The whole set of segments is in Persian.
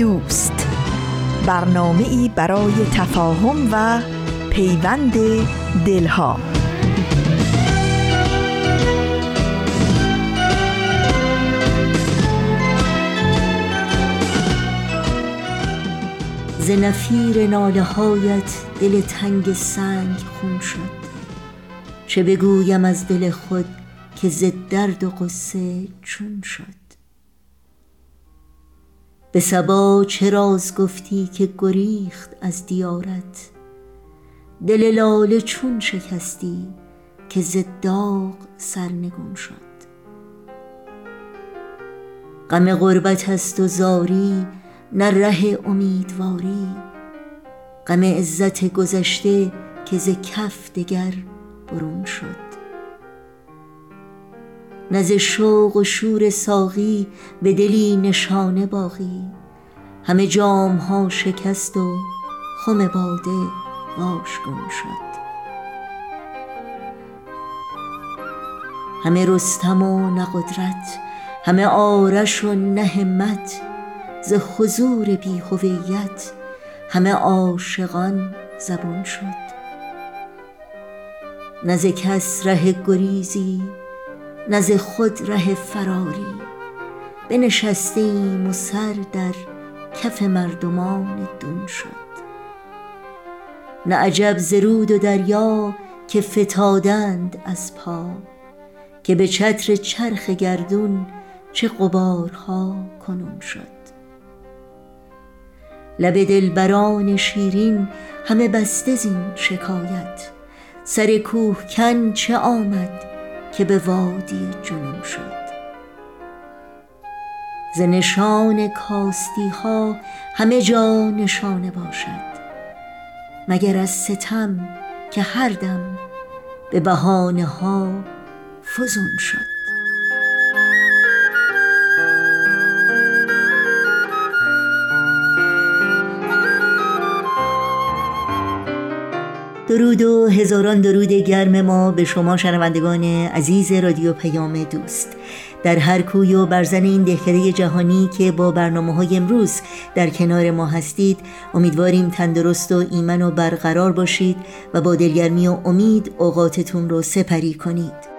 دوست. برنامه ای برای تفاهم و پیوند دلها. زنفیر ناله هایت دل تنگ سنگ خون شد. چه بگویم از دل خود که ز درد و قصه چون شد. به سبا چه راز گفتی که گریخت از دیارت؟ دل لاله چون شکستی که ز داغ سرنگون شد. غم غربت هست و زاری نه ره امیدواری. غم عزت گذشته که ز کف دگر برون شد. نز شوق و شور ساقی به دلی نشانه باقی. همه جام ها شکست و خم باده واشگون شد. همه رستم و نه قدرت همه آرش و نه همت ز حضور بی هویت همه عاشقان زبون شد. نز کس ره گریزی نز خود ره فراری. بنشستیم و سر در کف مردمان دون شد. نه عجب زرود و دریا که فتادند از پا که به چتر چرخ گردون چه قبارها کنون شد. لب دلبران شیرین همه بسته زین شکایت سر کوه کن چه آمد که به وادی جنون شد. ز نشان کاستی ها همه جا نشانه باشد مگر از ستم که هر دم به بهانه ها فزون شد. درود و هزاران درود گرم ما به شما شنوندگان عزیز رادیو پیام دوست. در هر کوی و برزن این دهکده جهانی که با برنامه های امروز در کنار ما هستید امیدواریم تندرست و ایمن و برقرار باشید و با دلگرمی و امید اوقاتتون رو سپری کنید.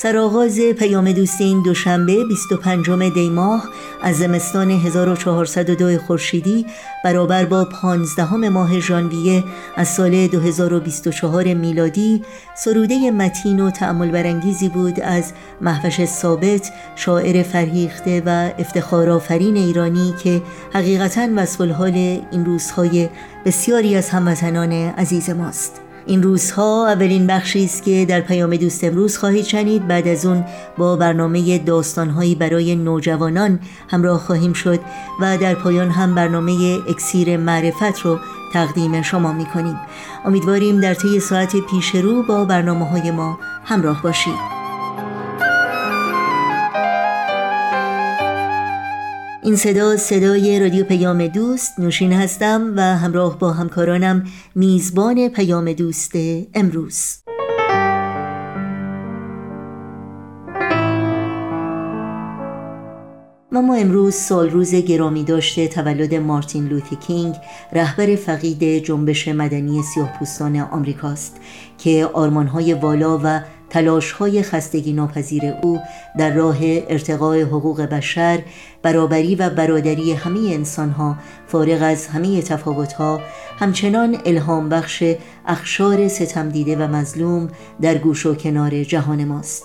سرآغاز پیام دوست این دوشنبه 25 دی ماه از زمستان 1402 خورشیدی برابر با 15 ماه ژانویه از سال 2024 میلادی سروده متین و تعمل برانگیزی بود از محوش ثابت شاعر فرهیخته و افتخارآفرین ایرانی که حقیقتا وصف حال این روزهای بسیاری از هموطنان عزیز ماست. این روزها اولین بخشی است که در پیام دوست امروز خواهید شنید. بعد از اون با برنامه داستانهایی برای نوجوانان همراه خواهیم شد و در پایان هم برنامه اکسیر معرفت رو تقدیم شما می کنیم امیدواریم در طی ساعت پیش رو با برنامه های ما همراه باشید. این صدا صدای رادیو پیام دوست نوشین هستم و همراه با همکارانم میزبان پیام دوست امروز. و ما امروز سال روز گرامی داشته تولد مارتین لوتی کینگ رهبر فقید جنبش مدنی سیاه پوستان آمریکاست که آرمانهای والا و تلاش های خستگی ناپذیر او در راه ارتقاء حقوق بشر برابری و برادری همه انسان ها فارغ از همه تفاوت ها همچنان الهام بخش اخشار ستم دیده و مظلوم در گوش و کنار جهان ماست.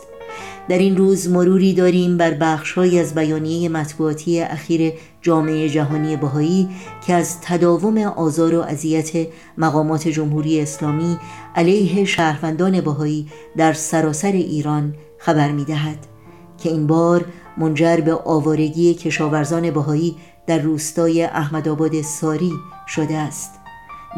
در این روز مروری داریم بر بخشهایی از بیانیه مطبوعاتی اخیر جامعه جهانی بهایی که از تداوم آزار و اذیت مقامات جمهوری اسلامی علیه شهروندان بهایی در سراسر ایران خبر می دهد که این بار منجر به آوارگی کشاورزان بهایی در روستای احمدآباد ساری شده است.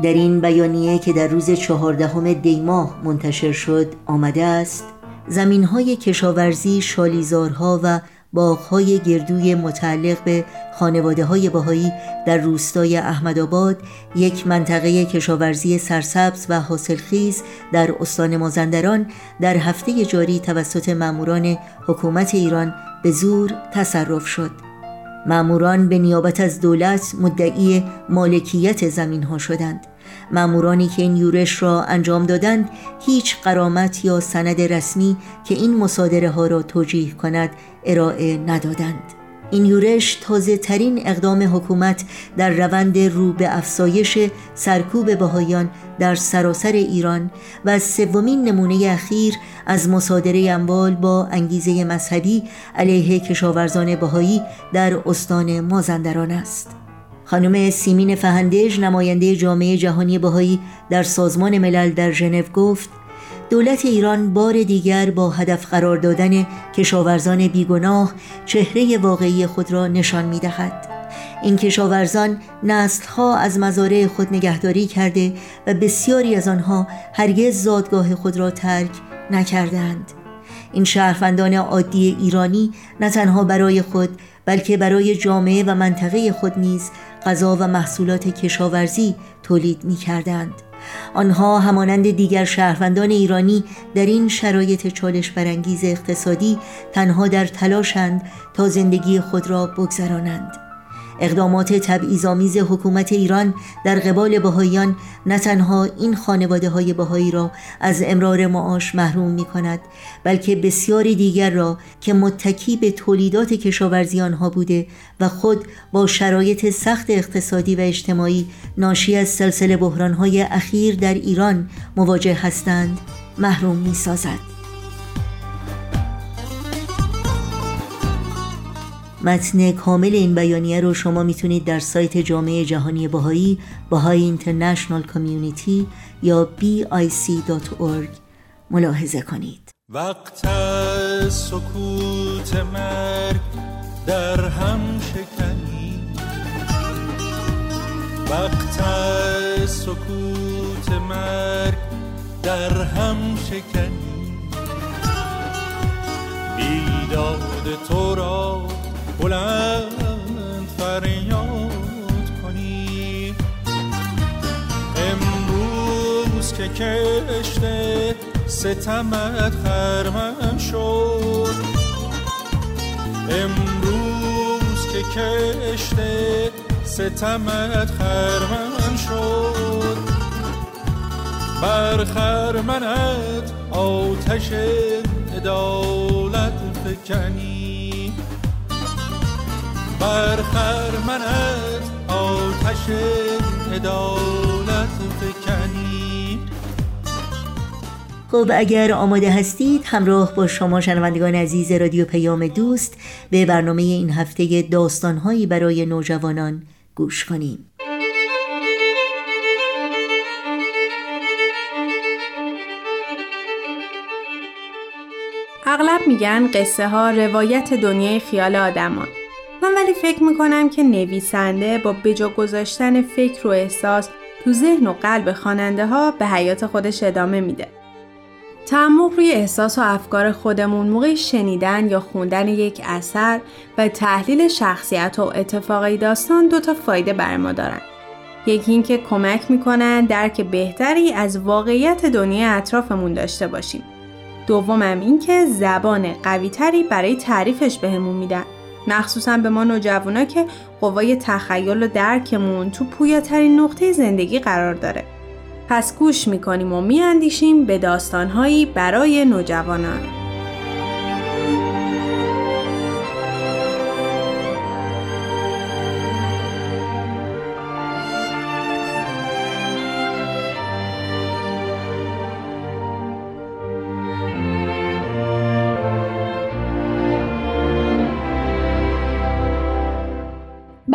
در این بیانیه که در روز چهاردهم دیماه منتشر شد آمده است زمین های کشاورزی شالیزارها و باغهای گردوی متعلق به خانواده های باهایی در روستای احمدآباد یک منطقه کشاورزی سرسبز و حاصلخیز در استان مازندران در هفته جاری توسط ماموران حکومت ایران به زور تصرف شد. ماموران به نیابت از دولت مدعی مالکیت زمین ها شدند. مامورانی که این یورش را انجام دادند هیچ قرامت یا سند رسمی که این مصادره ها را توجیه کند ارائه ندادند این یورش تازه ترین اقدام حکومت در روند رو به افسایش سرکوب بهایان در سراسر ایران و سومین نمونه اخیر از مصادره اموال با انگیزه مذهبی علیه کشاورزان بهایی در استان مازندران است. خانم سیمین فهندج نماینده جامعه جهانی بهایی در سازمان ملل در ژنو گفت دولت ایران بار دیگر با هدف قرار دادن کشاورزان بیگناه چهره واقعی خود را نشان می دهد. این کشاورزان نسلها از مزارع خود نگهداری کرده و بسیاری از آنها هرگز زادگاه خود را ترک نکردند. این شهروندان عادی ایرانی نه تنها برای خود بلکه برای جامعه و منطقه خود نیز غذا و محصولات کشاورزی تولید می کردند. آنها همانند دیگر شهروندان ایرانی در این شرایط چالش برانگیز اقتصادی تنها در تلاشند تا زندگی خود را بگذرانند اقدامات تبعیض‌آمیز حکومت ایران در قبال بهاییان نه تنها این خانواده های بهایی را از امرار معاش محروم می کند بلکه بسیاری دیگر را که متکی به تولیدات کشاورزی آنها بوده و خود با شرایط سخت اقتصادی و اجتماعی ناشی از سلسله بحرانهای اخیر در ایران مواجه هستند محروم می سازد. متن کامل این بیانیه رو شما می‌تونید در سایت جامعه جهانی بهایی بهای اینترنشنال کامیونیتی یا bic.org ملاحظه کنید. وقت سکوت مرگ در هم شکنی. وقت سکوت مرگ در هم شکنی. بیداد تو را بلند فریاد کنی. امروز که کشته ستمت خرمن شد. امروز که کشته ستمت خرمن شد. بر خرمنت آتش عدالت فکنی. بر خرمنت آتش عدالت فکنی. خب اگر آماده هستید همراه با شما شنوندگان عزیز رادیو پیام دوست به برنامه این هفته داستانهایی برای نوجوانان گوش کنیم. اغلب میگن قصه ها روایت دنیای خیال آدمان. من ولی فکر می‌کنم که نویسنده با بجا گذاشتن فکر و احساس تو ذهن و قلب خواننده ها به حیات خودش ادامه میده. تعمق روی احساس و افکار خودمون موقع شنیدن یا خوندن یک اثر و تحلیل شخصیت و اتفاقی داستان دو تا فایده بر ما دارن. یکی اینکه کمک می‌کنن درک بهتری از واقعیت دنیای اطرافمون داشته باشیم. دومم اینکه زبان قویتری برای تعریفش بهمون میدن. مخصوصا به ما نوجوانا که قوای تخیل و درکمون تو پویاترین نقطه زندگی قرار داره. پس گوش می‌کنیم و میاندیشیم به داستانهایی برای نوجوانان.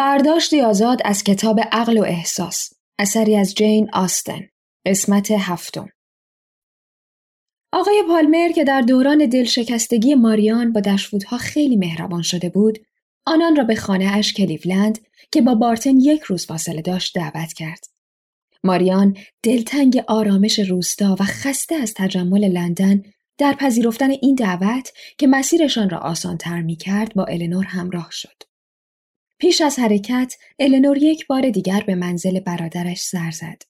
برداشتی آزاد از کتاب عقل و احساس اثری از جین آستن قسمت هفتم آقای پالمر که در دوران دلشکستگی ماریان با دشفودها خیلی مهربان شده بود آنان را به خانه اش کلیولند که با بارتن یک روز فاصله داشت دعوت کرد ماریان دلتنگ آرامش روستا و خسته از تجمل لندن در پذیرفتن این دعوت که مسیرشان را آسانتر می کرد با النور همراه شد. پیش از حرکت النور یک بار دیگر به منزل برادرش سر زد.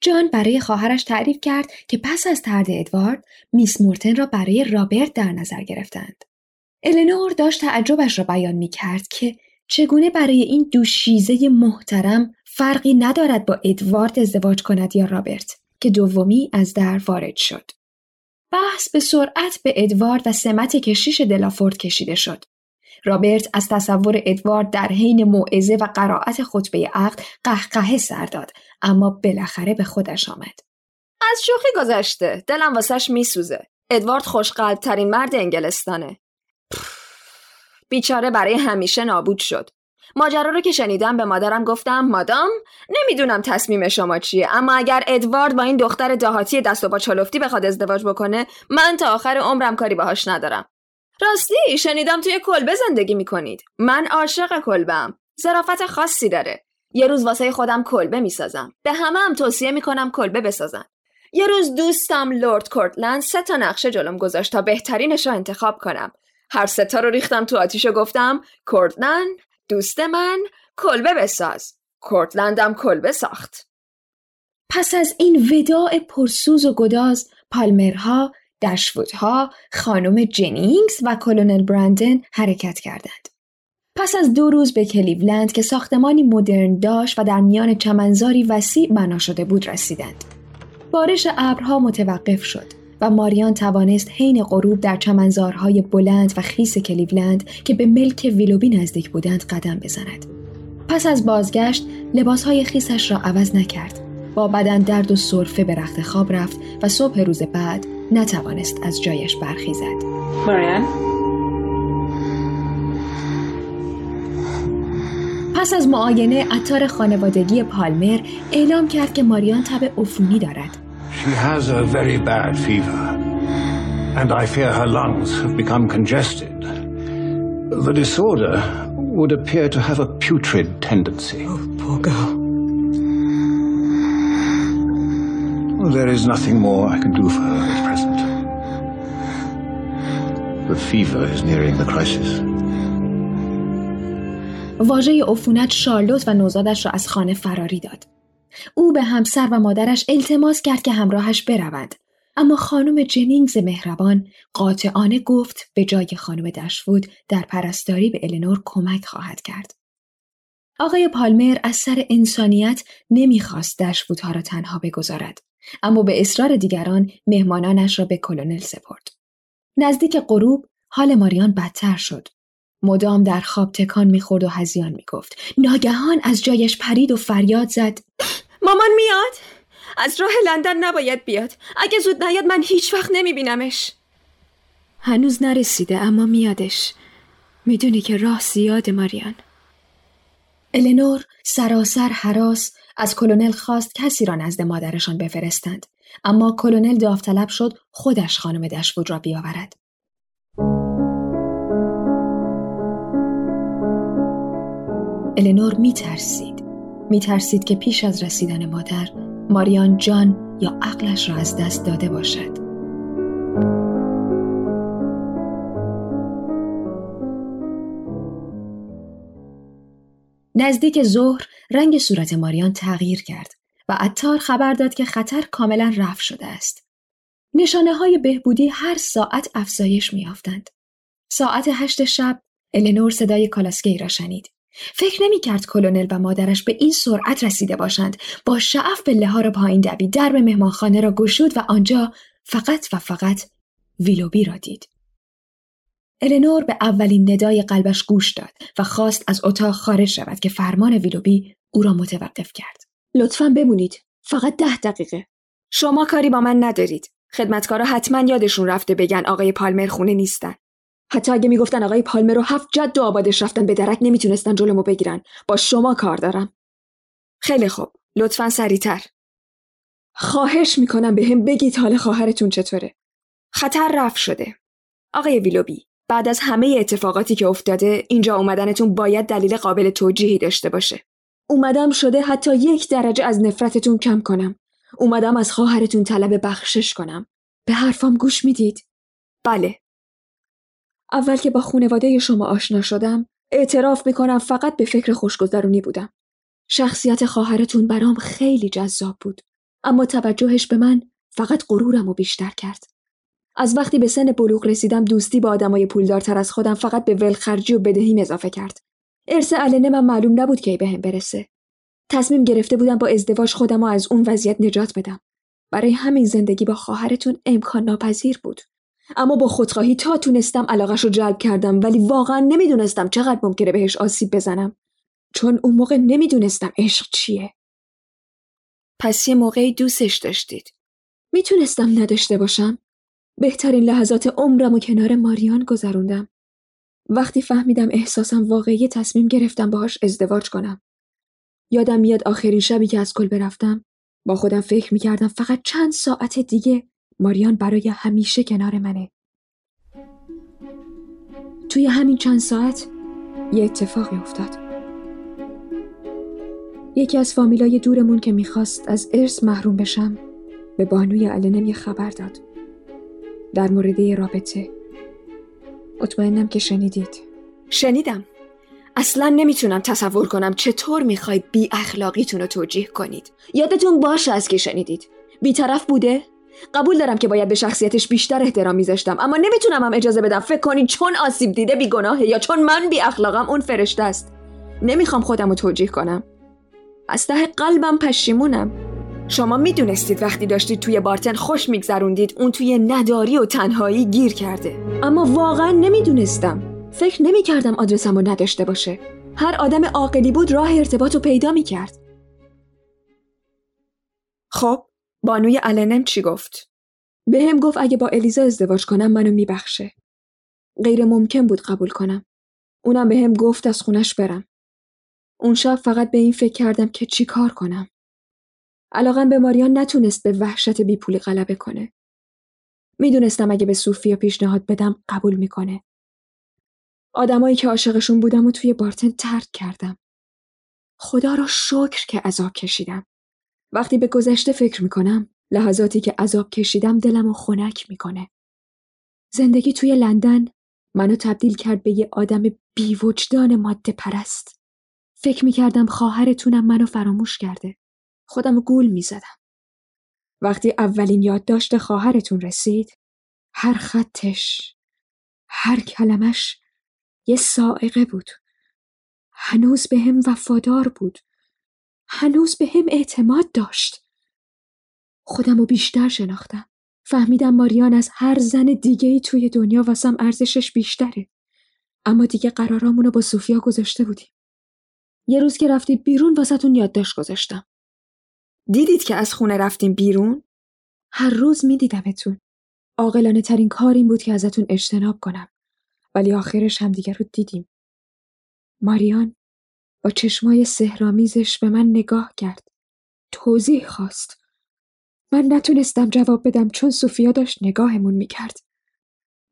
جان برای خواهرش تعریف کرد که پس از ترد ادوارد میس مورتن را برای رابرت در نظر گرفتند. النور داشت تعجبش را بیان می کرد که چگونه برای این دوشیزه محترم فرقی ندارد با ادوارد ازدواج کند یا رابرت که دومی از در وارد شد. بحث به سرعت به ادوارد و سمت کشیش دلافورد کشیده شد. رابرت از تصور ادوارد در حین موعظه و قرائت خطبه عقد قهقهه سر داد اما بالاخره به خودش آمد. از شوخی گذشته دلم واسش میسوزه. ادوارد خوشقلب ترین مرد انگلستانه. بیچاره برای همیشه نابود شد. ماجرا رو که شنیدم به مادرم گفتم مادام نمی‌دونم تصمیم شما چیه اما اگر ادوارد با این دختر دهاتی دست و با چالفتی بخواد ازدواج بکنه من تا آخر عمرم کاری باهاش ندارم راستی شنیدم توی کلبه زندگی می‌کنید. من عاشق کلبم. ظرافت خاصی داره. یه روز واسه خودم کلبه می‌سازم. به همه هم توصیه می‌کنم کلبه بسازن. یه روز دوستم لورد کورتلند سه تا نقشه جلوم گذاشت تا بهترینش رو انتخاب کنم. هر ستا رو ریختم تو آتیش و گفتم کورتلند دوست من کلبه بساز. کورتلندم کلبه ساخت. پس از این وداع پرسوز و گداز پالمرها دشفودها خانم جنینگز و کلونل برندن حرکت کردند پس از دو روز به کلیولند که ساختمانی مدرن داشت و در میان چمنزاری وسیع بنا شده بود رسیدند بارش ابرها متوقف شد و ماریان توانست حین غروب در چمنزارهای بلند و خیس کلیولند که به ملک ویلوبی نزدیک بودند قدم بزند. پس از بازگشت لباسهای خیسش را عوض نکرد. با بدن درد و سرفه به رخت خواب رفت و صبح روز بعد نتوانست از جایش برخیزد. ماریان پس از معاینه اتار خانوادگی پالمر اعلام کرد که ماریان تب عفونی دارد She has a very bad fever, and I fear her lungs have become congested. The disorder would appear to have a putrid tendency. Oh, poor girl. There is nothing more I can do for her at present. The fever is nearing the crisis. واژه عفونت شارلوت و نوزادش را از خانه فراری داد. او به همسر و مادرش التماس کرد که همراهش بروند اما خانم جنینگز مهربان قاطعانه گفت به جای خانم دشفود در پرستاری به النور کمک خواهد کرد. آقای پالمر از سر انسانیت نمی‌خواست دشفودها را تنها بگذارد اما به اصرار دیگران مهمانانش را به کلونل سپرد. نزدیک غروب حال ماریان بدتر شد. مدام در خواب تکان می‌خورد و هزیان می‌گفت. ناگهان از جایش پرید و فریاد زد. مامان میاد؟ از راه لندن نباید بیاد. اگه زود نیاد من هیچ وقت نمیبینمش. هنوز نرسیده اما میادش. می‌دونی که راه زیاد ماریان. النور سراسر حراس از کلونل خواست کسی را نزد مادرشان بفرستند. اما کلونل داوطلب شد خودش خانم دشفود را بیاورد. النور میترسید می ترسید که پیش از رسیدن مادر ماریان جان یا عقلش را از دست داده باشد. نزدیک ظهر رنگ صورت ماریان تغییر کرد و عطار خبر داد که خطر کاملا رفع شده است. نشانه های بهبودی هر ساعت افزایش میافتند. ساعت هشت شب النور صدای کالاسکی را شنید. فکر نمی کرد کلونل و مادرش به این سرعت رسیده باشند. با شعف به ها را پایین دوید درب مهمانخانه را گشود و آنجا فقط و فقط ویلوبی را دید. النور به اولین ندای قلبش گوش داد و خواست از اتاق خارج شود که فرمان ویلوبی او را متوقف کرد. لطفا بمونید. فقط ده دقیقه. شما کاری با من ندارید. خدمتکارا حتما یادشون رفته بگن آقای پالمر خونه نیستن. حتی اگه می‌گفتن آقای پالمر رو هفت جد و آبادش رفتن به درک نمی‌تونستن جلومو بگیرن. با شما کار دارم. خیلی خوب. لطفا سریعتر. خواهش می‌کنم به هم بگید حال خواهرتون چطوره. خطر رفت شده. آقای ویلوبی بعد از همه اتفاقاتی که افتاده اینجا اومدنتون باید دلیل قابل توجیهی داشته باشه. اومدم شده حتی یک درجه از نفرتتون کم کنم. اومدم از خواهرتون طلب بخشش کنم. به حرفام گوش می‌دید؟ بله. اول که با خونواده شما آشنا شدم اعتراف می‌کنم فقط به فکر خوشگذرونی بودم. شخصیت خواهرتون برام خیلی جذاب بود اما توجهش به من فقط غرورم رو بیشتر کرد. از وقتی به سن بلوغ رسیدم دوستی با آدمای پولدارتر از خودم فقط به ولخرجی و بدهیم اضافه کرد. ارث علنه من معلوم نبود کی بهم به برسه. تصمیم گرفته بودم با ازدواج خودم رو از اون وضعیت نجات بدم. برای همین زندگی با خواهرتون امکان ناپذیر بود. اما با خودخواهی تا تونستم علاقش رو جلب کردم ولی واقعا نمی‌دونستم چقدر ممکنه بهش آسیب بزنم. چون اون موقع نمی‌دونستم عشق چیه. پس یه موقعی دوستش داشتید. می‌تونستم نداشته باشم. بهترین لحظات عمرم و کنار ماریان گذروندم. وقتی فهمیدم احساسم واقعی تصمیم گرفتم باهاش ازدواج کنم. یادم میاد آخرین شبی که از کل برفتم با خودم فکر می‌کردم فقط چند ساعت دیگه ماریان برای همیشه کنار منه. توی همین چند ساعت یه اتفاقی افتاد. یکی از فامیلای دورمون که می‌خواست از ارث محروم بشم به بانوی علنم یه خبر داد. در مورد یه رابطه. مطمئنم که شنیدید. شنیدم. اصلا نمی‌تونم تصور کنم چطور می‌خواید بی اخلاقیتون رو توجیه کنید. یادتون باشه از که شنیدید. بیطرف بوده؟ قبول دارم که باید به شخصیتش بیشتر احترام میذاشتم اما نمی‌تونم هم اجازه بدم. فکر کنید چون آسیب دیده بیگناهه یا چون من بی اخلاقم اون فرشته است. نمی‌خوام خودم رو توجیه کنم. از ته قلبم پشیمونم. شما می‌دونستید وقتی داشتید توی بارتن خوش میگذروندید اون توی نداری و تنهایی گیر کرده. اما واقعا نمی‌دونستم. فکر نمی‌کردم آدرسم رو نداشته باشه. هر آدم عاقلی بود راه ارتباط رو پیدا می‌کرد. خب بانوی النم چی گفت؟ به هم گفت اگه با الیزا ازدواج کنم منو میبخشه. غیر ممکن بود قبول کنم. اونم به هم گفت از خونش برم. اون شب فقط به این فکر کردم که چی کار کنم. علاقم به ماریان نتونست به وحشت بی پولی غلبه کنه. می‌دونستم اگه به سوفیا پیشنهاد بدم قبول می‌کنه. آدمایی که عاشقشون بودم و توی بارتن ترک کردم. خدا رو شکر که عذاب کشیدم. وقتی به گذشته فکر می‌کنم لحظاتی که عذاب کشیدم دلم خنک می‌کنه. زندگی توی لندن منو تبدیل کرد به یه آدم بیوجدان ماده پرست. فکر می‌کردم خواهرتونم منو فراموش کرده. خودم گول می‌زدم. وقتی اولین یادداشت خواهرتون رسید هر خطش هر کلمش یه سائقه بود. هنوز به هم وفادار بود. هنوز به هم اعتماد داشت. خودم رو بیشتر شناختم. فهمیدم ماریان از هر زن دیگه ای توی دنیا واسم ارزشش بیشتره. اما دیگه قرارامونو با سوفیا گذاشته بودیم. یه روز که رفتید بیرون واسهتون یادداشت گذاشتم. دیدید که از خونه رفتیم بیرون؟ هر روز میدیدمتون. عاقلانه ترین کار این بود که ازتون اجتناب کنم. ولی آخرش همدیگه رو دیدیم. ماریان با چشمای سهرامیزش به من نگاه کرد. توضیح خواست. من نتونستم جواب بدم چون سوفیا داشت نگاهمون می‌کرد.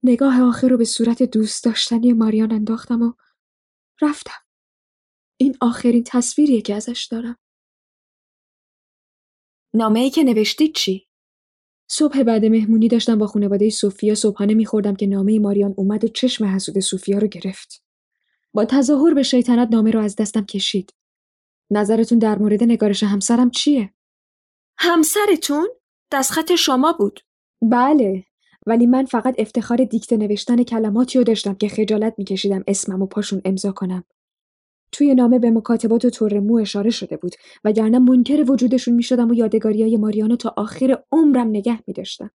نگاه آخر رو به صورت دوست داشتنی ماریان انداختم و رفتم. این آخرین تصویریه که ازش دارم. نامه ای که نوشتید چی؟ صبح بعد مهمونی داشتم با خانواده سوفیا صبحانه میخوردم که نامه ماریان اومد و چشم حسود سوفیا رو گرفت. با تظاهر به شیطنت نامه رو از دستم کشید. نظرتون در مورد نگارش همسرم چیه؟ همسرتون؟ دستخط شما بود. بله ولی من فقط افتخار دیکته نوشتن کلماتی رو داشتم که خجالت میکشیدم اسمم و پاشون امضا کنم. توی نامه به مکاتبات و طور مو اشاره شده بود وگرنه منکر وجودشون می‌شدم و یادگاری های ماریانو تا آخر عمرم نگه میداشتم.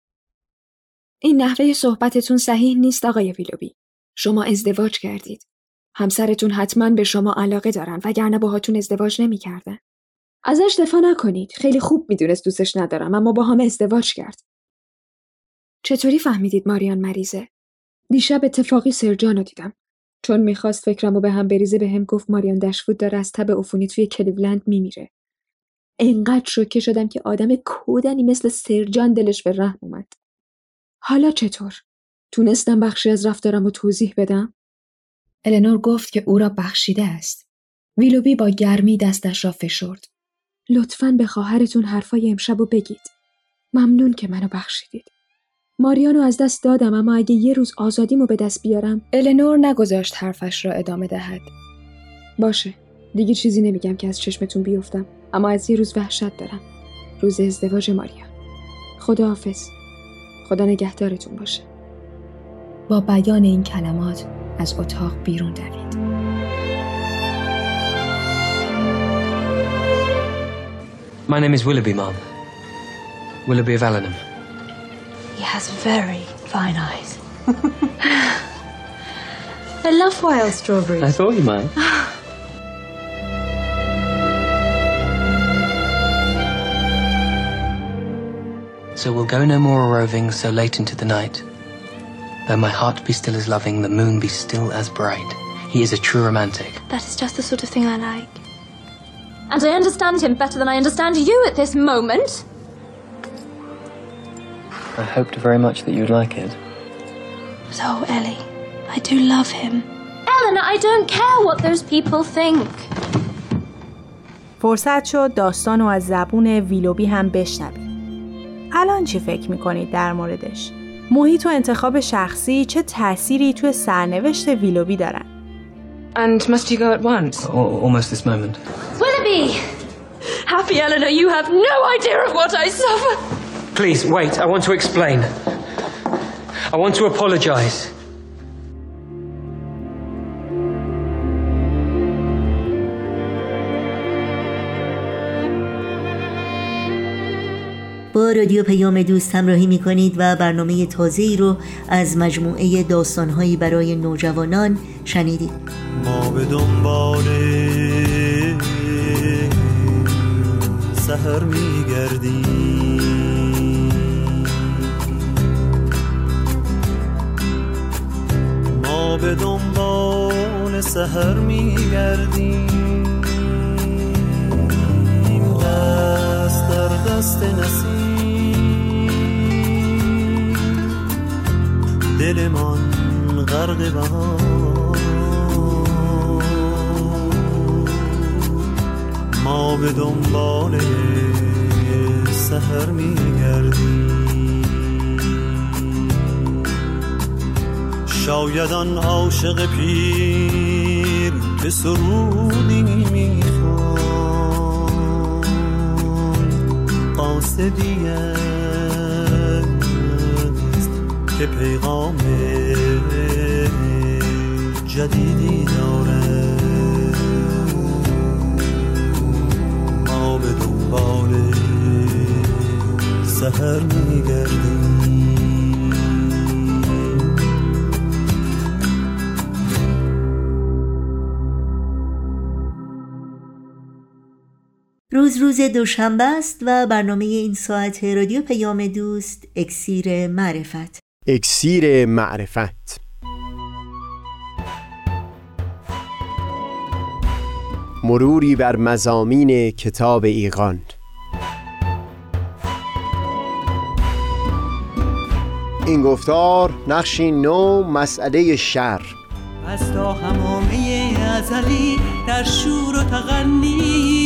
این نحوه صحبتتون صحیح نیست آقای ویلوبی. شما ازدواج کردید. همسرتون حتما به شما علاقه دارن وگرنه باهاتون ازدواج نمی‌کردن. ازش دفاع نکنید. خیلی خوب می‌دونست دوستش ندارم اما با هم ازدواج کرد. چطوری فهمیدید ماریان مریضه؟ دیشب اتفاقی سرجان دیدم. چون می‌خواست فکرم رو به هم بریزه به هم گفت ماریان دشفود داره از تب عفونی توی کلیولند میمیره. انقدر شوکه شدم که آدم کودنی مثل سرجان دلش به رحم اومد. حالا چطور؟ تونستم بخشی از رفتارم رو توضیح بدم؟ النور گفت که او را بخشیده است. ویلوبی با گرمی دستش را فشرد. لطفا به خواهرتون حرفای امشب رو بگید. ممنون که منو بخشیدید. ماریانو از دست دادم اما اگه یه روز آزادیمو به دست بیارم النور نگذاشت حرفش را ادامه دهد. باشه. دیگه چیزی نمیگم که از چشمتون بیفتم اما از یه روز وحشت دارم. روز ازدواج ماریان. خدا حافظ. خدا نگهدارتون باشه. با بیان این کلمات از اتاق بیرون دوید. My name is Willoughby, Mom. Willoughby of Allenham. He has very fine eyes. I love wild strawberries. I thought you might. so we'll go no more a roving so late into the night. Though my heart be still as loving, the moon be still as bright. He is a true romantic. That is just the sort of thing I like. And I understand him better than I understand you at this moment. I hoped very much that you'd like it. So, Ellie, I do love him. Eleanor, I don't care what those people think. فرصت شد داستان رو از زبون ویلوبی هم بشنوید. الان چی فکر میکنید در موردش؟ محیط و انتخاب شخصی چه تأثیری توی سرنوشت ویلوبی دارن؟ And must you go at once? almost this moment. Willoughby! Happy Eleanor, you have no idea of what I suffer. Please, wait. I want to explain. I want to apologize. با رادیو پیام دوست همراهی می کنید و برنامه تازه رو از مجموعه داستانهایی برای نوجوانان شنیدید. ما به دنبال سهر می گردیم ما به دنبال سهر می گردیم دست در دست دلمان غرق بهار. ما به دنبال سهر میگردیم. شاید آن عاشق پیر که سرودی می‌خوان قاصدی است که پیغام جدیدی داره. ما به دنبال سهر میگردیم. روز روز دوشنبه است و برنامه این ساعت رادیو پیام دوست اکسیر معرفت. اکسیر معرفت. مروری بر مزامین کتاب ایقان این گفتار نقشی نو مسئله شر. از تا همامه ازلی در شور و تغنیست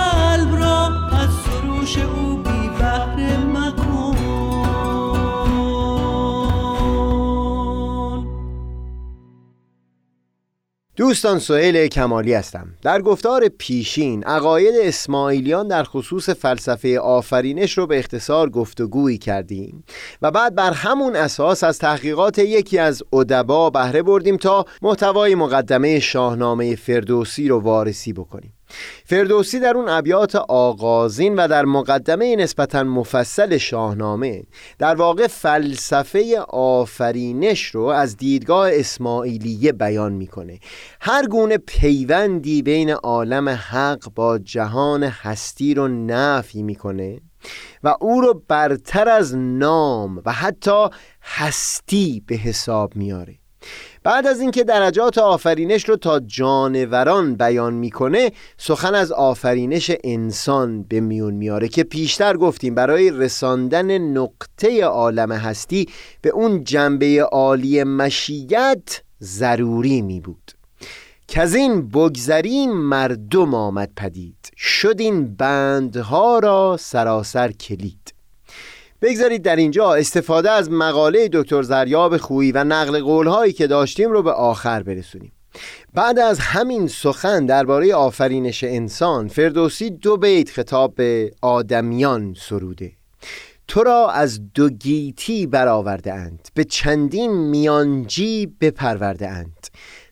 دوستان سهیل کمالی هستم. در گفتار پیشین عقاید اسماعیلیان در خصوص فلسفه آفرینش رو به اختصار گفتگویی کردیم و بعد بر همون اساس از تحقیقات یکی از ادبا بهره بردیم تا محتوای مقدمه شاهنامه فردوسی رو وارسی بکنیم. فردوسی در اون ابیات آغازین و در مقدمه نسبتا مفصل شاهنامه در واقع فلسفه آفرینش رو از دیدگاه اسماعیلیه بیان می‌کنه. هر گونه پیوندی بین عالم حق با جهان هستی رو نفی می‌کنه و او رو برتر از نام و حتی هستی به حساب میاره بعد از اینکه درجات آفرینش رو تا جانوران بیان می‌کنه سخن از آفرینش انسان به میون میاره که پیشتر گفتیم برای رساندن نقطه عالم هستی به اون جنبه عالی مشیت ضروری می بود که از این بگذریم مردم آمد پدید شد این بندها را سراسر کلید. بگذارید در اینجا استفاده از مقاله دکتر زریاب خویی و نقل قولهایی که داشتیم رو به آخر برسونیم. بعد از همین سخن درباره آفرینش انسان فردوسی دو بیت خطاب به آدمیان سروده. تو را از دو گیتی برآورده اند به چندین میانجی بپرورده اند.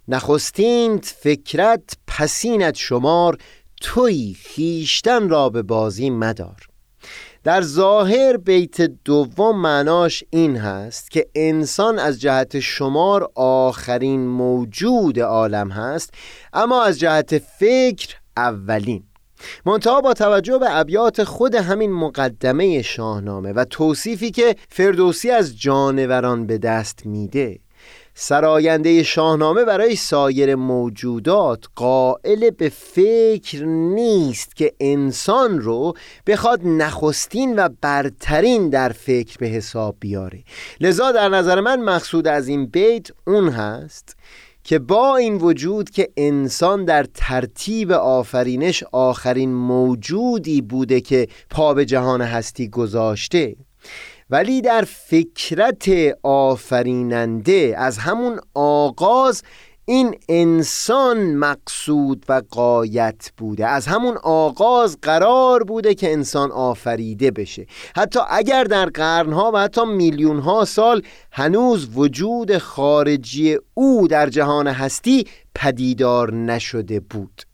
نخستین فطرت پسینت شمار تویی خویشتن را به بازی مدار. در ظاهر بیت دوم معناش این هست که انسان از جهت شمار آخرین موجود عالم هست اما از جهت فکر اولین. منتها با توجه به ابیات خود همین مقدمه شاهنامه و توصیفی که فردوسی از جانوران به دست میده سراینده شاهنامه برای سایر موجودات قائل به فکر نیست که انسان رو بخواد نخستین و برترین در فکر به حساب بیاره. لذا در نظر من مقصود از این بیت اون هست که با این وجود که انسان در ترتیب آفرینش آخرین موجودی بوده که پا به جهان هستی گذاشته ولی در فکرت آفریننده از همون آغاز این انسان مقصود و قایت بوده. از همون آغاز قرار بوده که انسان آفریده بشه. حتی اگر در قرنها و حتی میلیونها سال هنوز وجود خارجی او در جهان هستی پدیدار نشده بود.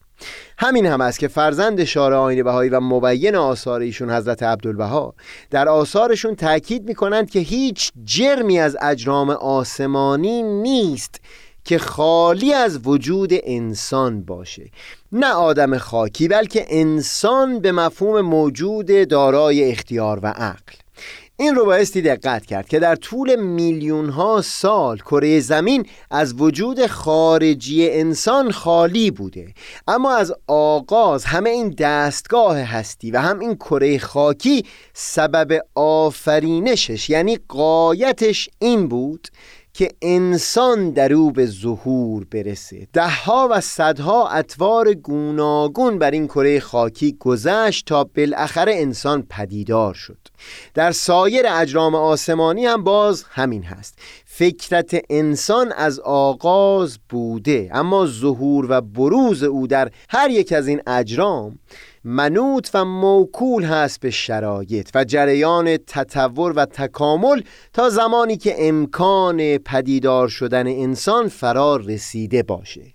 همین هم است که فرزند شارع آین بهایی و مبین آثار ایشون حضرت عبدالبها در آثارشون تاکید می‌کنند که هیچ جرمی از اجرام آسمانی نیست که خالی از وجود انسان باشه. نه آدم خاکی بلکه انسان به مفهوم موجود دارای اختیار و عقل. این رو بایستی دقت کرد که در طول میلیون ها سال کره زمین از وجود خارجی انسان خالی بوده. اما از آغاز همه این دستگاه هستی و هم این کره خاکی سبب آفرینشش یعنی قایتش این بود که انسان در او به ظهور برسه. دهها و صدها اطوار گوناگون بر این کره خاکی گذشت تا بالاخره انسان پدیدار شد. در سایر اجرام آسمانی هم باز همین هست. فکرت انسان از آغاز بوده اما ظهور و بروز او در هر یک از این اجرام منوط و موکول هست به شرایط و جریان تطور و تکامل تا زمانی که امکان پدیدار شدن انسان فرار رسیده باشه.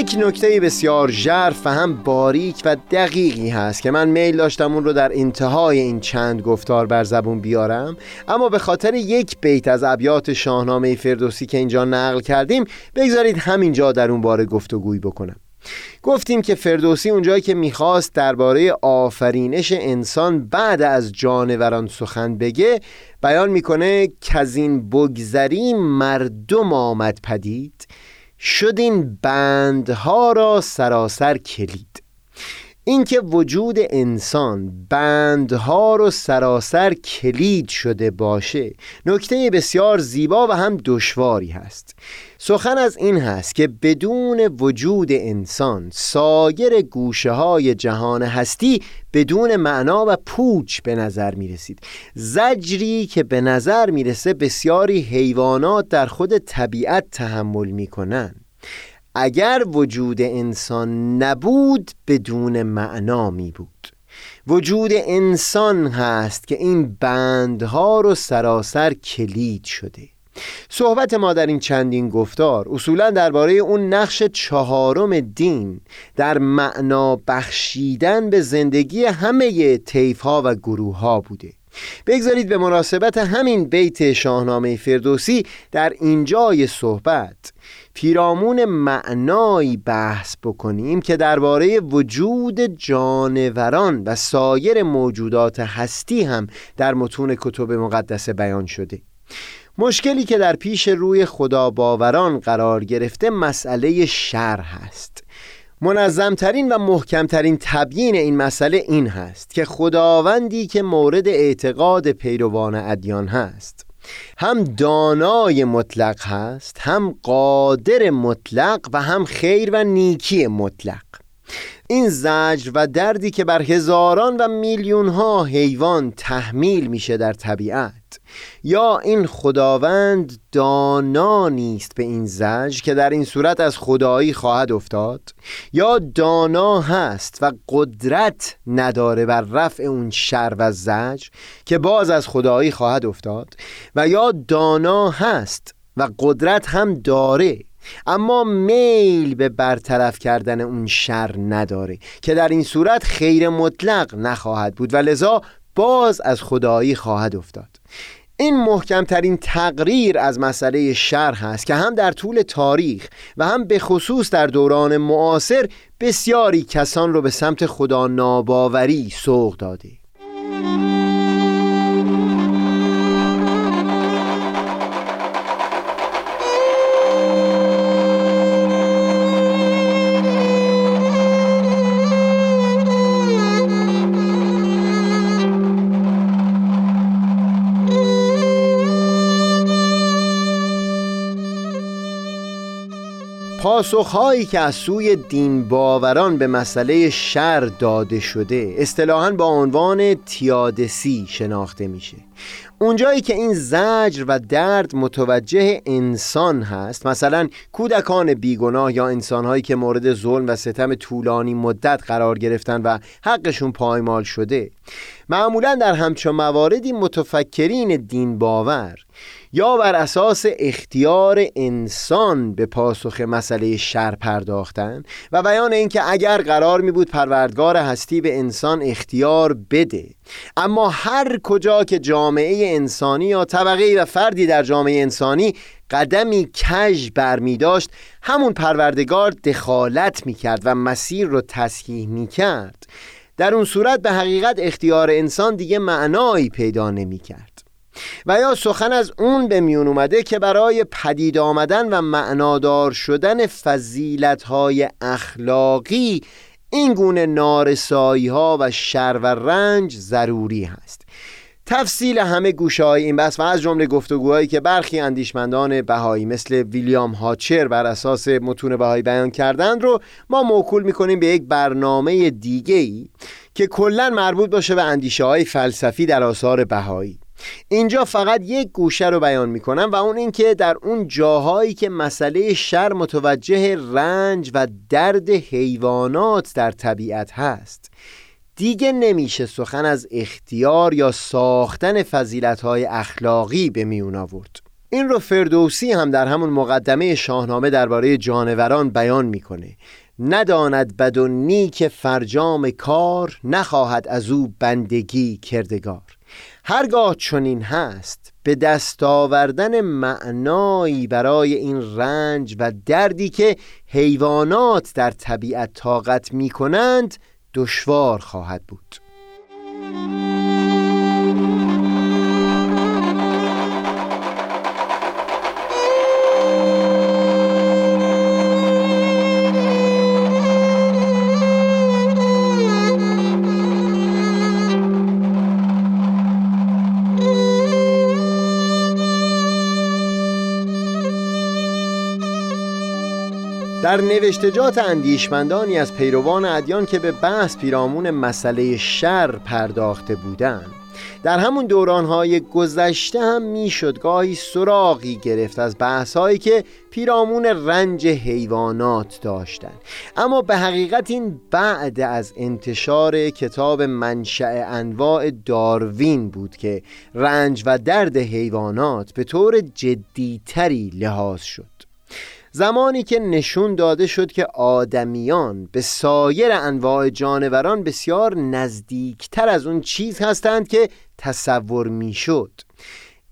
یک نکته بسیار ژرف و هم باریک و دقیقی هست که من میل داشتم اون رو در انتهای این چند گفتار بر زبون بیارم. اما به خاطر یک بیت از ابیات شاهنامه فردوسی که اینجا نقل کردیم بگذارید همینجا در اون باره گفتگویی بکنم. گفتیم که فردوسی اونجایی که می‌خواست درباره آفرینش انسان بعد از جانوران سخن بگه بیان می‌کنه که این بگذریم مردم آمد پدید. شد این بندها را سراسر کلید. اینکه وجود انسان بندها رو سراسر کلید شده باشه نکته بسیار زیبا و هم دشواری هست سخن از این هست که بدون وجود انسان سایر گوشه های جهان هستی بدون معنا و پوچ به نظر می رسید زجری که به نظر می‌رسه بسیاری حیوانات در خود طبیعت تحمل می کنن. اگر وجود انسان نبود بدون معنا می بود وجود انسان هست که این بندها رو سراسر کلید شده. صحبت ما در این چندین گفتار اصولا درباره اون نقش چهارم دین در معنا بخشیدن به زندگی همه طیف ها و گروه ها بوده. بگذارید به مناسبت همین بیت شاهنامه فردوسی در اینجای صحبت پیرامون معنایی بحث بکنیم که درباره وجود جانوران و سایر موجودات هستی هم در متون کتب مقدسه بیان شده. مشکلی که در پیش روی خدا باوران قرار گرفته مسئله شر هست. منظمترین و محکمترین تبیین این مسئله این هست که خداوندی که مورد اعتقاد پیروان ادیان هست. هم دانای مطلق هست هم قادر مطلق و هم خیر و نیکی مطلق. این زجر و دردی که بر هزاران و میلیون ها حیوان تحمیل میشه در طبیعت. یا این خداوند دانا نیست به این زجر که در این صورت از خدایی خواهد افتاد. یا دانا هست و قدرت نداره بر رفع اون شر و زجر که باز از خدایی خواهد افتاد. و یا دانا هست و قدرت هم داره. اما میل به برطرف کردن اون شر نداره که در این صورت خیر مطلق نخواهد بود و لذا باز از خدایی خواهد افتاد. این محکمترین تقریر از مسئله شر هست که هم در طول تاریخ و هم به خصوص در دوران معاصر بسیاری کسان رو به سمت خدا ناباوری سوق داده. پاسخهایی که از سوی دین باوران به مسئله شر داده شده اصطلاحا با عنوان تیادسی شناخته میشه. اونجایی که این زجر و درد متوجه انسان هست مثلا کودکان بیگناه یا انسانهایی که مورد ظلم و ستم طولانی مدت قرار گرفتن و حقشون پایمال شده معمولا در همچون مواردی متفکرین دین باور یا بر اساس اختیار انسان به پاسخ مسئله شر پرداختن و بیان اینکه اگر قرار می بود پروردگار هستی به انسان اختیار بده. اما هر کجا که جامعه انسانی یا طبقه و فردی در جامعه انسانی قدمی کژ بر می داشت همون پروردگار دخالت می کرد و مسیر رو تصحیح می کرد. در اون صورت به حقیقت اختیار انسان دیگه معنایی پیدا نمی کرد. و یا سخن از اون به میون اومده که برای پدید آمدن و معنادار شدن فضیلت های اخلاقی این گونه نارسایی ها و شر و رنج ضروری هست. تفصیل همه گوشه های این بس و از جمله گفتگوهایی که برخی اندیشمندان بهایی مثل ویلیام هاچر بر اساس متون بهایی بیان کردند رو ما موکول می‌کنیم به یک برنامه دیگه ای که کلا مربوط باشه به اندیشه های فلسفی در آثار بهایی. اینجا فقط یک گوشه رو بیان می‌کنم و اون اینکه در اون جاهایی که مسئله شر متوجه رنج و درد حیوانات در طبیعت هست دیگه نمیشه سخن از اختیار یا ساختن فضیلتهای اخلاقی به میون آورد. این رو فردوسی هم در همون مقدمه شاهنامه درباره جانوران بیان می‌کنه. نداند بد و نیک فرجام کار نخواهد از او بندگی کردگار. هرگاه چنین هست به دست آوردن معنایی برای این رنج و دردی که حیوانات در طبیعت طاقت می کنند دشوار خواهد بود. در نوشتجات اندیشمندانی از پیروان ادیان که به بحث پیرامون مسئله شر پرداخته بودند. در همون دورانهای گذشته هم می‌شد گاهی سراغی گرفت از بحثهایی که پیرامون رنج حیوانات داشتند. اما به حقیقت این بعد از انتشار کتاب منشأ انواع داروین بود که رنج و درد حیوانات به طور جدیتری لحاظ شد. زمانی که نشون داده شد که آدمیان به سایر انواع جانوران بسیار نزدیکتر از اون چیز هستند که تصور می‌شد.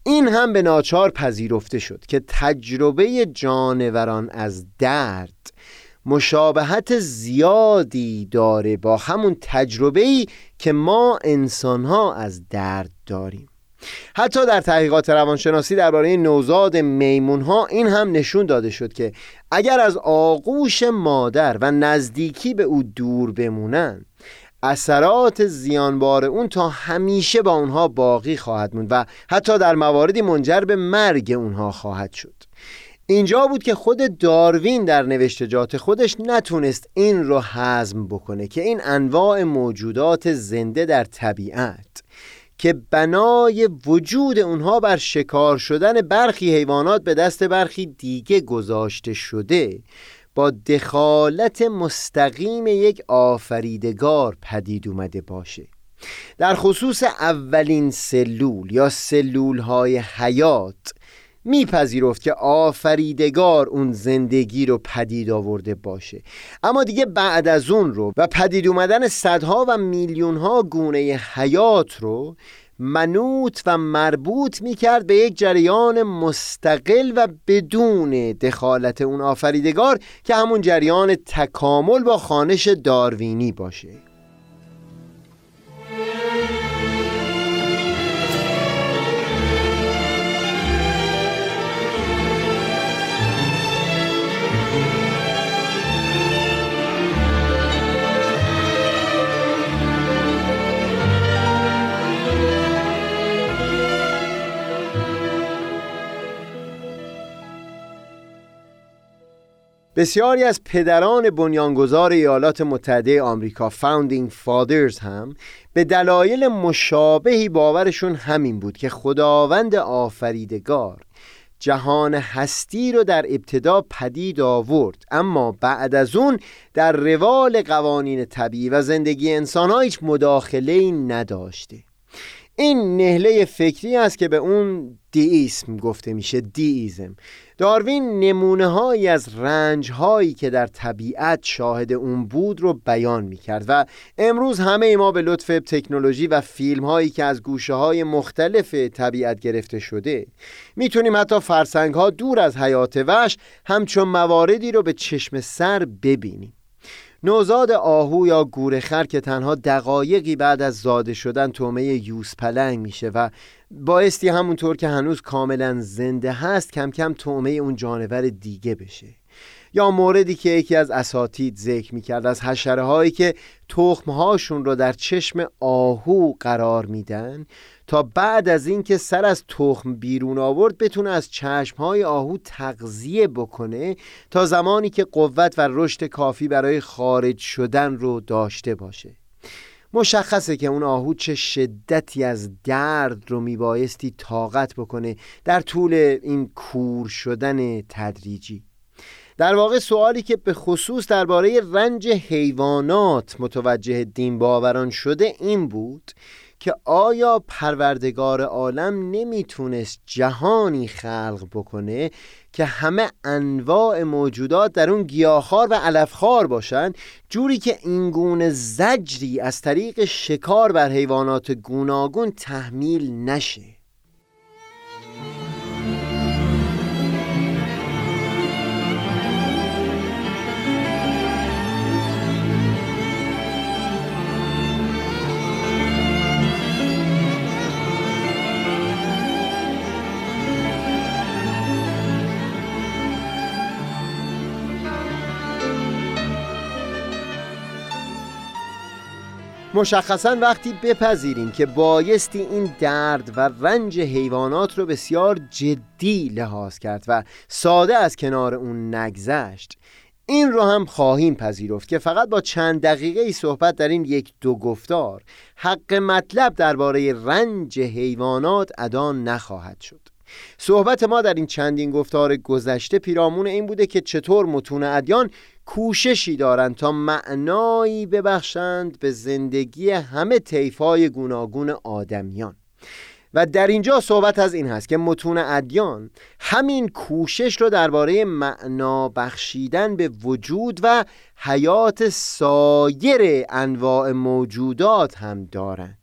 این هم به ناچار پذیرفته شد که تجربه جانوران از درد مشابهت زیادی داره با همون تجربه‌ای که ما انسانها از درد داریم. حتی در تحقیقات روانشناسی درباره نوزاد میمون ها این هم نشون داده شد که اگر از آغوش مادر و نزدیکی به او دور بمونن اثرات زیانبار اون تا همیشه با اونها باقی خواهد موند و حتی در مواردی منجر به مرگ اونها خواهد شد. اینجا بود که خود داروین در نوشتجات خودش نتونست این رو حزم بکنه که این انواع موجودات زنده در طبیعت. که بنای وجود اونها بر شکار شدن برخی حیوانات به دست برخی دیگه گذاشته شده. با دخالت مستقیم یک آفریدگار پدید اومده باشه. در خصوص اولین سلول یا سلول های حیات میپذیرفت که آفریدگار اون زندگی رو پدید آورده باشه. اما دیگه بعد از اون رو و پدید اومدن صدها و میلیونها گونه حیات رو منوط و مربوط می‌کرد به یک جریان مستقل و بدون دخالت اون آفریدگار که همون جریان تکامل با خانش داروینی باشه. بسیاری از پدران بنیانگذار ایالات متحده آمریکا فاوندینگ فادرز هم به دلایل مشابهی باورشون همین بود که خداوند آفریدگار جهان هستی رو در ابتدا پدید آورد. اما بعد از اون در روال قوانین طبیعی و زندگی انسان ها هیچ مداخله نداشته. این نهله فکری است که به اون دیism گفته میشه دییزم داروین نمونه هایی از رنج هایی که در طبیعت شاهد اون بود رو بیان می کرد و امروز همه ما به لطف تکنولوژی و فیلم هایی که از گوشه های مختلف طبیعت گرفته شده می‌تونیم حتی فرسنگ ها دور از حیات وحش همچون مواردی رو به چشم سر ببینیم. نوزاد آهو یا گورخر که تنها دقایقی بعد از زاده شدن تومه یوز پلنگ میشه و بایستی همونطور که هنوز کاملا زنده هست کم کم تومه اون جانور دیگه بشه. یا موردی که یکی از اساتید ذکر می‌کرد از حشره هایی که تخم هاشون رو در چشم آهو قرار میدن تا بعد از اینکه سر از تخم بیرون آورد بتونه از چشم های آهو تغذیه بکنه تا زمانی که قوت و رشد کافی برای خارج شدن رو داشته باشه. مشخصه که اون آهو چه شدتی از درد رو میبایستی طاقت بکنه در طول این کور شدن تدریجی. در واقع سوالی که به خصوص درباره رنج حیوانات متوجه دین باوران شده این بود که آیا پروردگار عالم نمی‌تونست جهانی خلق بکنه که همه انواع موجودات در اون گیاهخوار و علفخوار باشن؟ جوری که اینگونه زجری از طریق شکار بر حیوانات گوناگون تحمیل نشه. مشخصا وقتی بپذیریم که بایستی این درد و رنج حیوانات رو بسیار جدی لحاظ کرد و ساده از کنار اون نگذشت این رو هم خواهیم پذیرفت که فقط با چند دقیقه ای صحبت در این یک دو گفتار حق مطلب درباره رنج حیوانات ادا نخواهد شد. صحبت ما در این چندین گفتار گذشته پیرامون این بوده که چطور متون ادیان کوششی دارند تا معنایی ببخشند به زندگی همه طیفای گوناگون آدمیان. و در اینجا صحبت از این هست که متون ادیان همین کوشش رو درباره معنا بخشیدن به وجود و حیات سایر انواع موجودات هم دارند.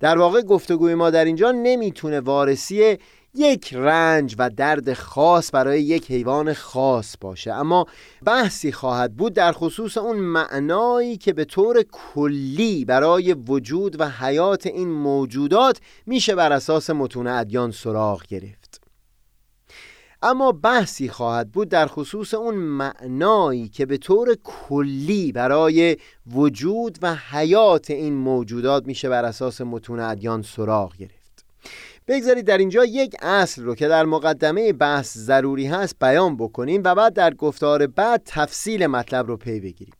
در واقع گفتگوی ما در اینجا نمی‌تونه وارسی یک رنج و درد خاص برای یک حیوان خاص باشه. اما بحثی خواهد بود در خصوص اون معنایی که به طور کلی برای وجود و حیات این موجودات میشه بر اساس متون ادیان سراغ گرفت. اما بحثی خواهد بود در خصوص اون معنایی که به طور کلی برای وجود و حیات این موجودات میشه بر اساس متون ادیان سراغ گرفت. بگذارید در اینجا یک اصل رو که در مقدمه بحث ضروری هست بیان بکنیم و بعد در گفتار بعد تفصیل مطلب رو پی بگیریم.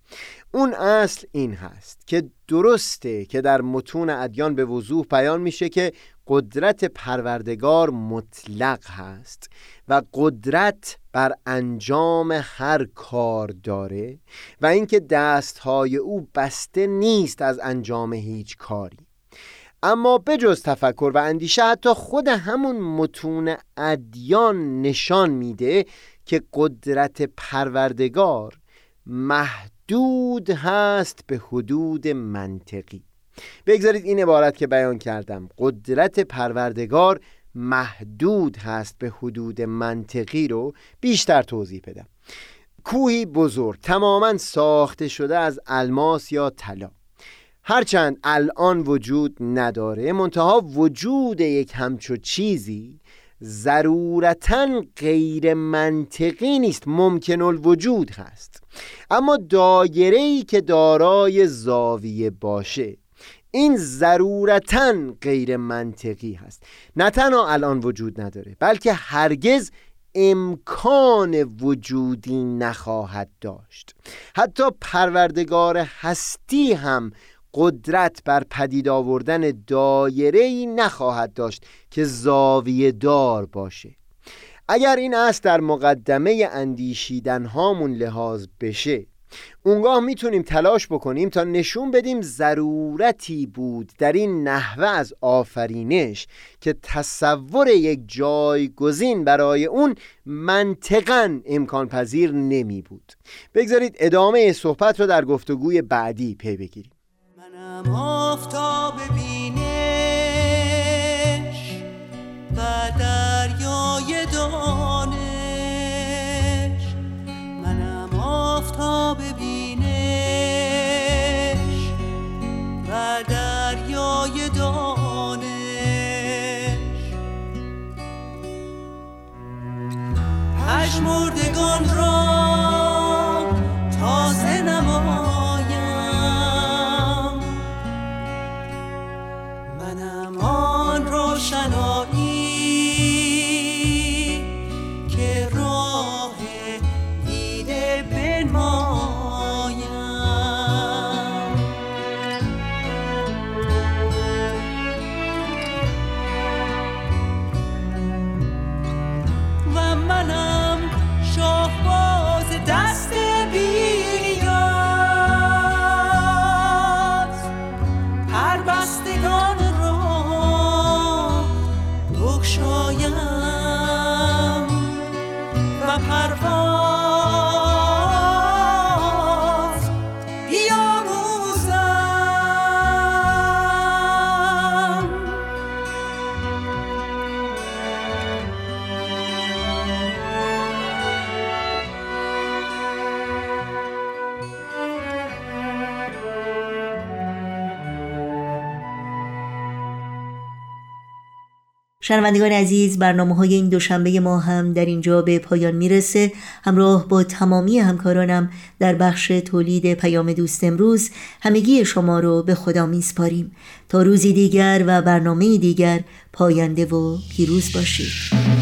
اون اصل این هست که درسته که در متون ادیان به وضوح بیان میشه که قدرت پروردگار مطلق هست و قدرت بر انجام هر کار داره و اینکه دستهای او بسته نیست از انجام هیچ کاری. اما بجز تفکر و اندیشه حتی خود همون متون ادیان نشان میده که قدرت پروردگار محدود هست به حدود منطقی. بگذارید این عبارت که بیان کردم قدرت پروردگار محدود هست به حدود منطقی رو بیشتر توضیح بدم. کوهی بزرگ تماما ساخته شده از الماس یا طلا. هرچند الان وجود نداره منتها وجود یک همچو چیزی ضرورتا غیر منطقی نیست ممکن الوجود هست. اما دایره ای که دارای زاویه باشه این ضرورتا غیر منطقی هست. نه تنها الان وجود نداره بلکه هرگز امکان وجودی نخواهد داشت. حتی پروردگار هستی هم قدرت بر پدید آوردن دایره ای نخواهد داشت که زاویه دار باشه. اگر این اصل در مقدمه اندیشیدن هامون لحاظ بشه اونگاه می‌تونیم تلاش بکنیم تا نشون بدیم ضرورتی بود در این نحوه از آفرینش که تصور یک جایگزین برای اون منطقا امکان پذیر نمی بود بگذارید ادامه صحبت رو در گفتگوی بعدی پی بگیریم. آفتاب بینش و دریای دانش. منم آفتاب بینش و دریای دانش. پشمردگان را شنوندگان عزیز برنامه های این دوشنبه ما هم در اینجا به پایان می‌رسه. همراه با تمامی همکارانم در بخش تولید پیام دوست امروز همگی شما رو به خدا میسپاریم. تا روزی دیگر و برنامه دیگر پاینده و پیروز باشید.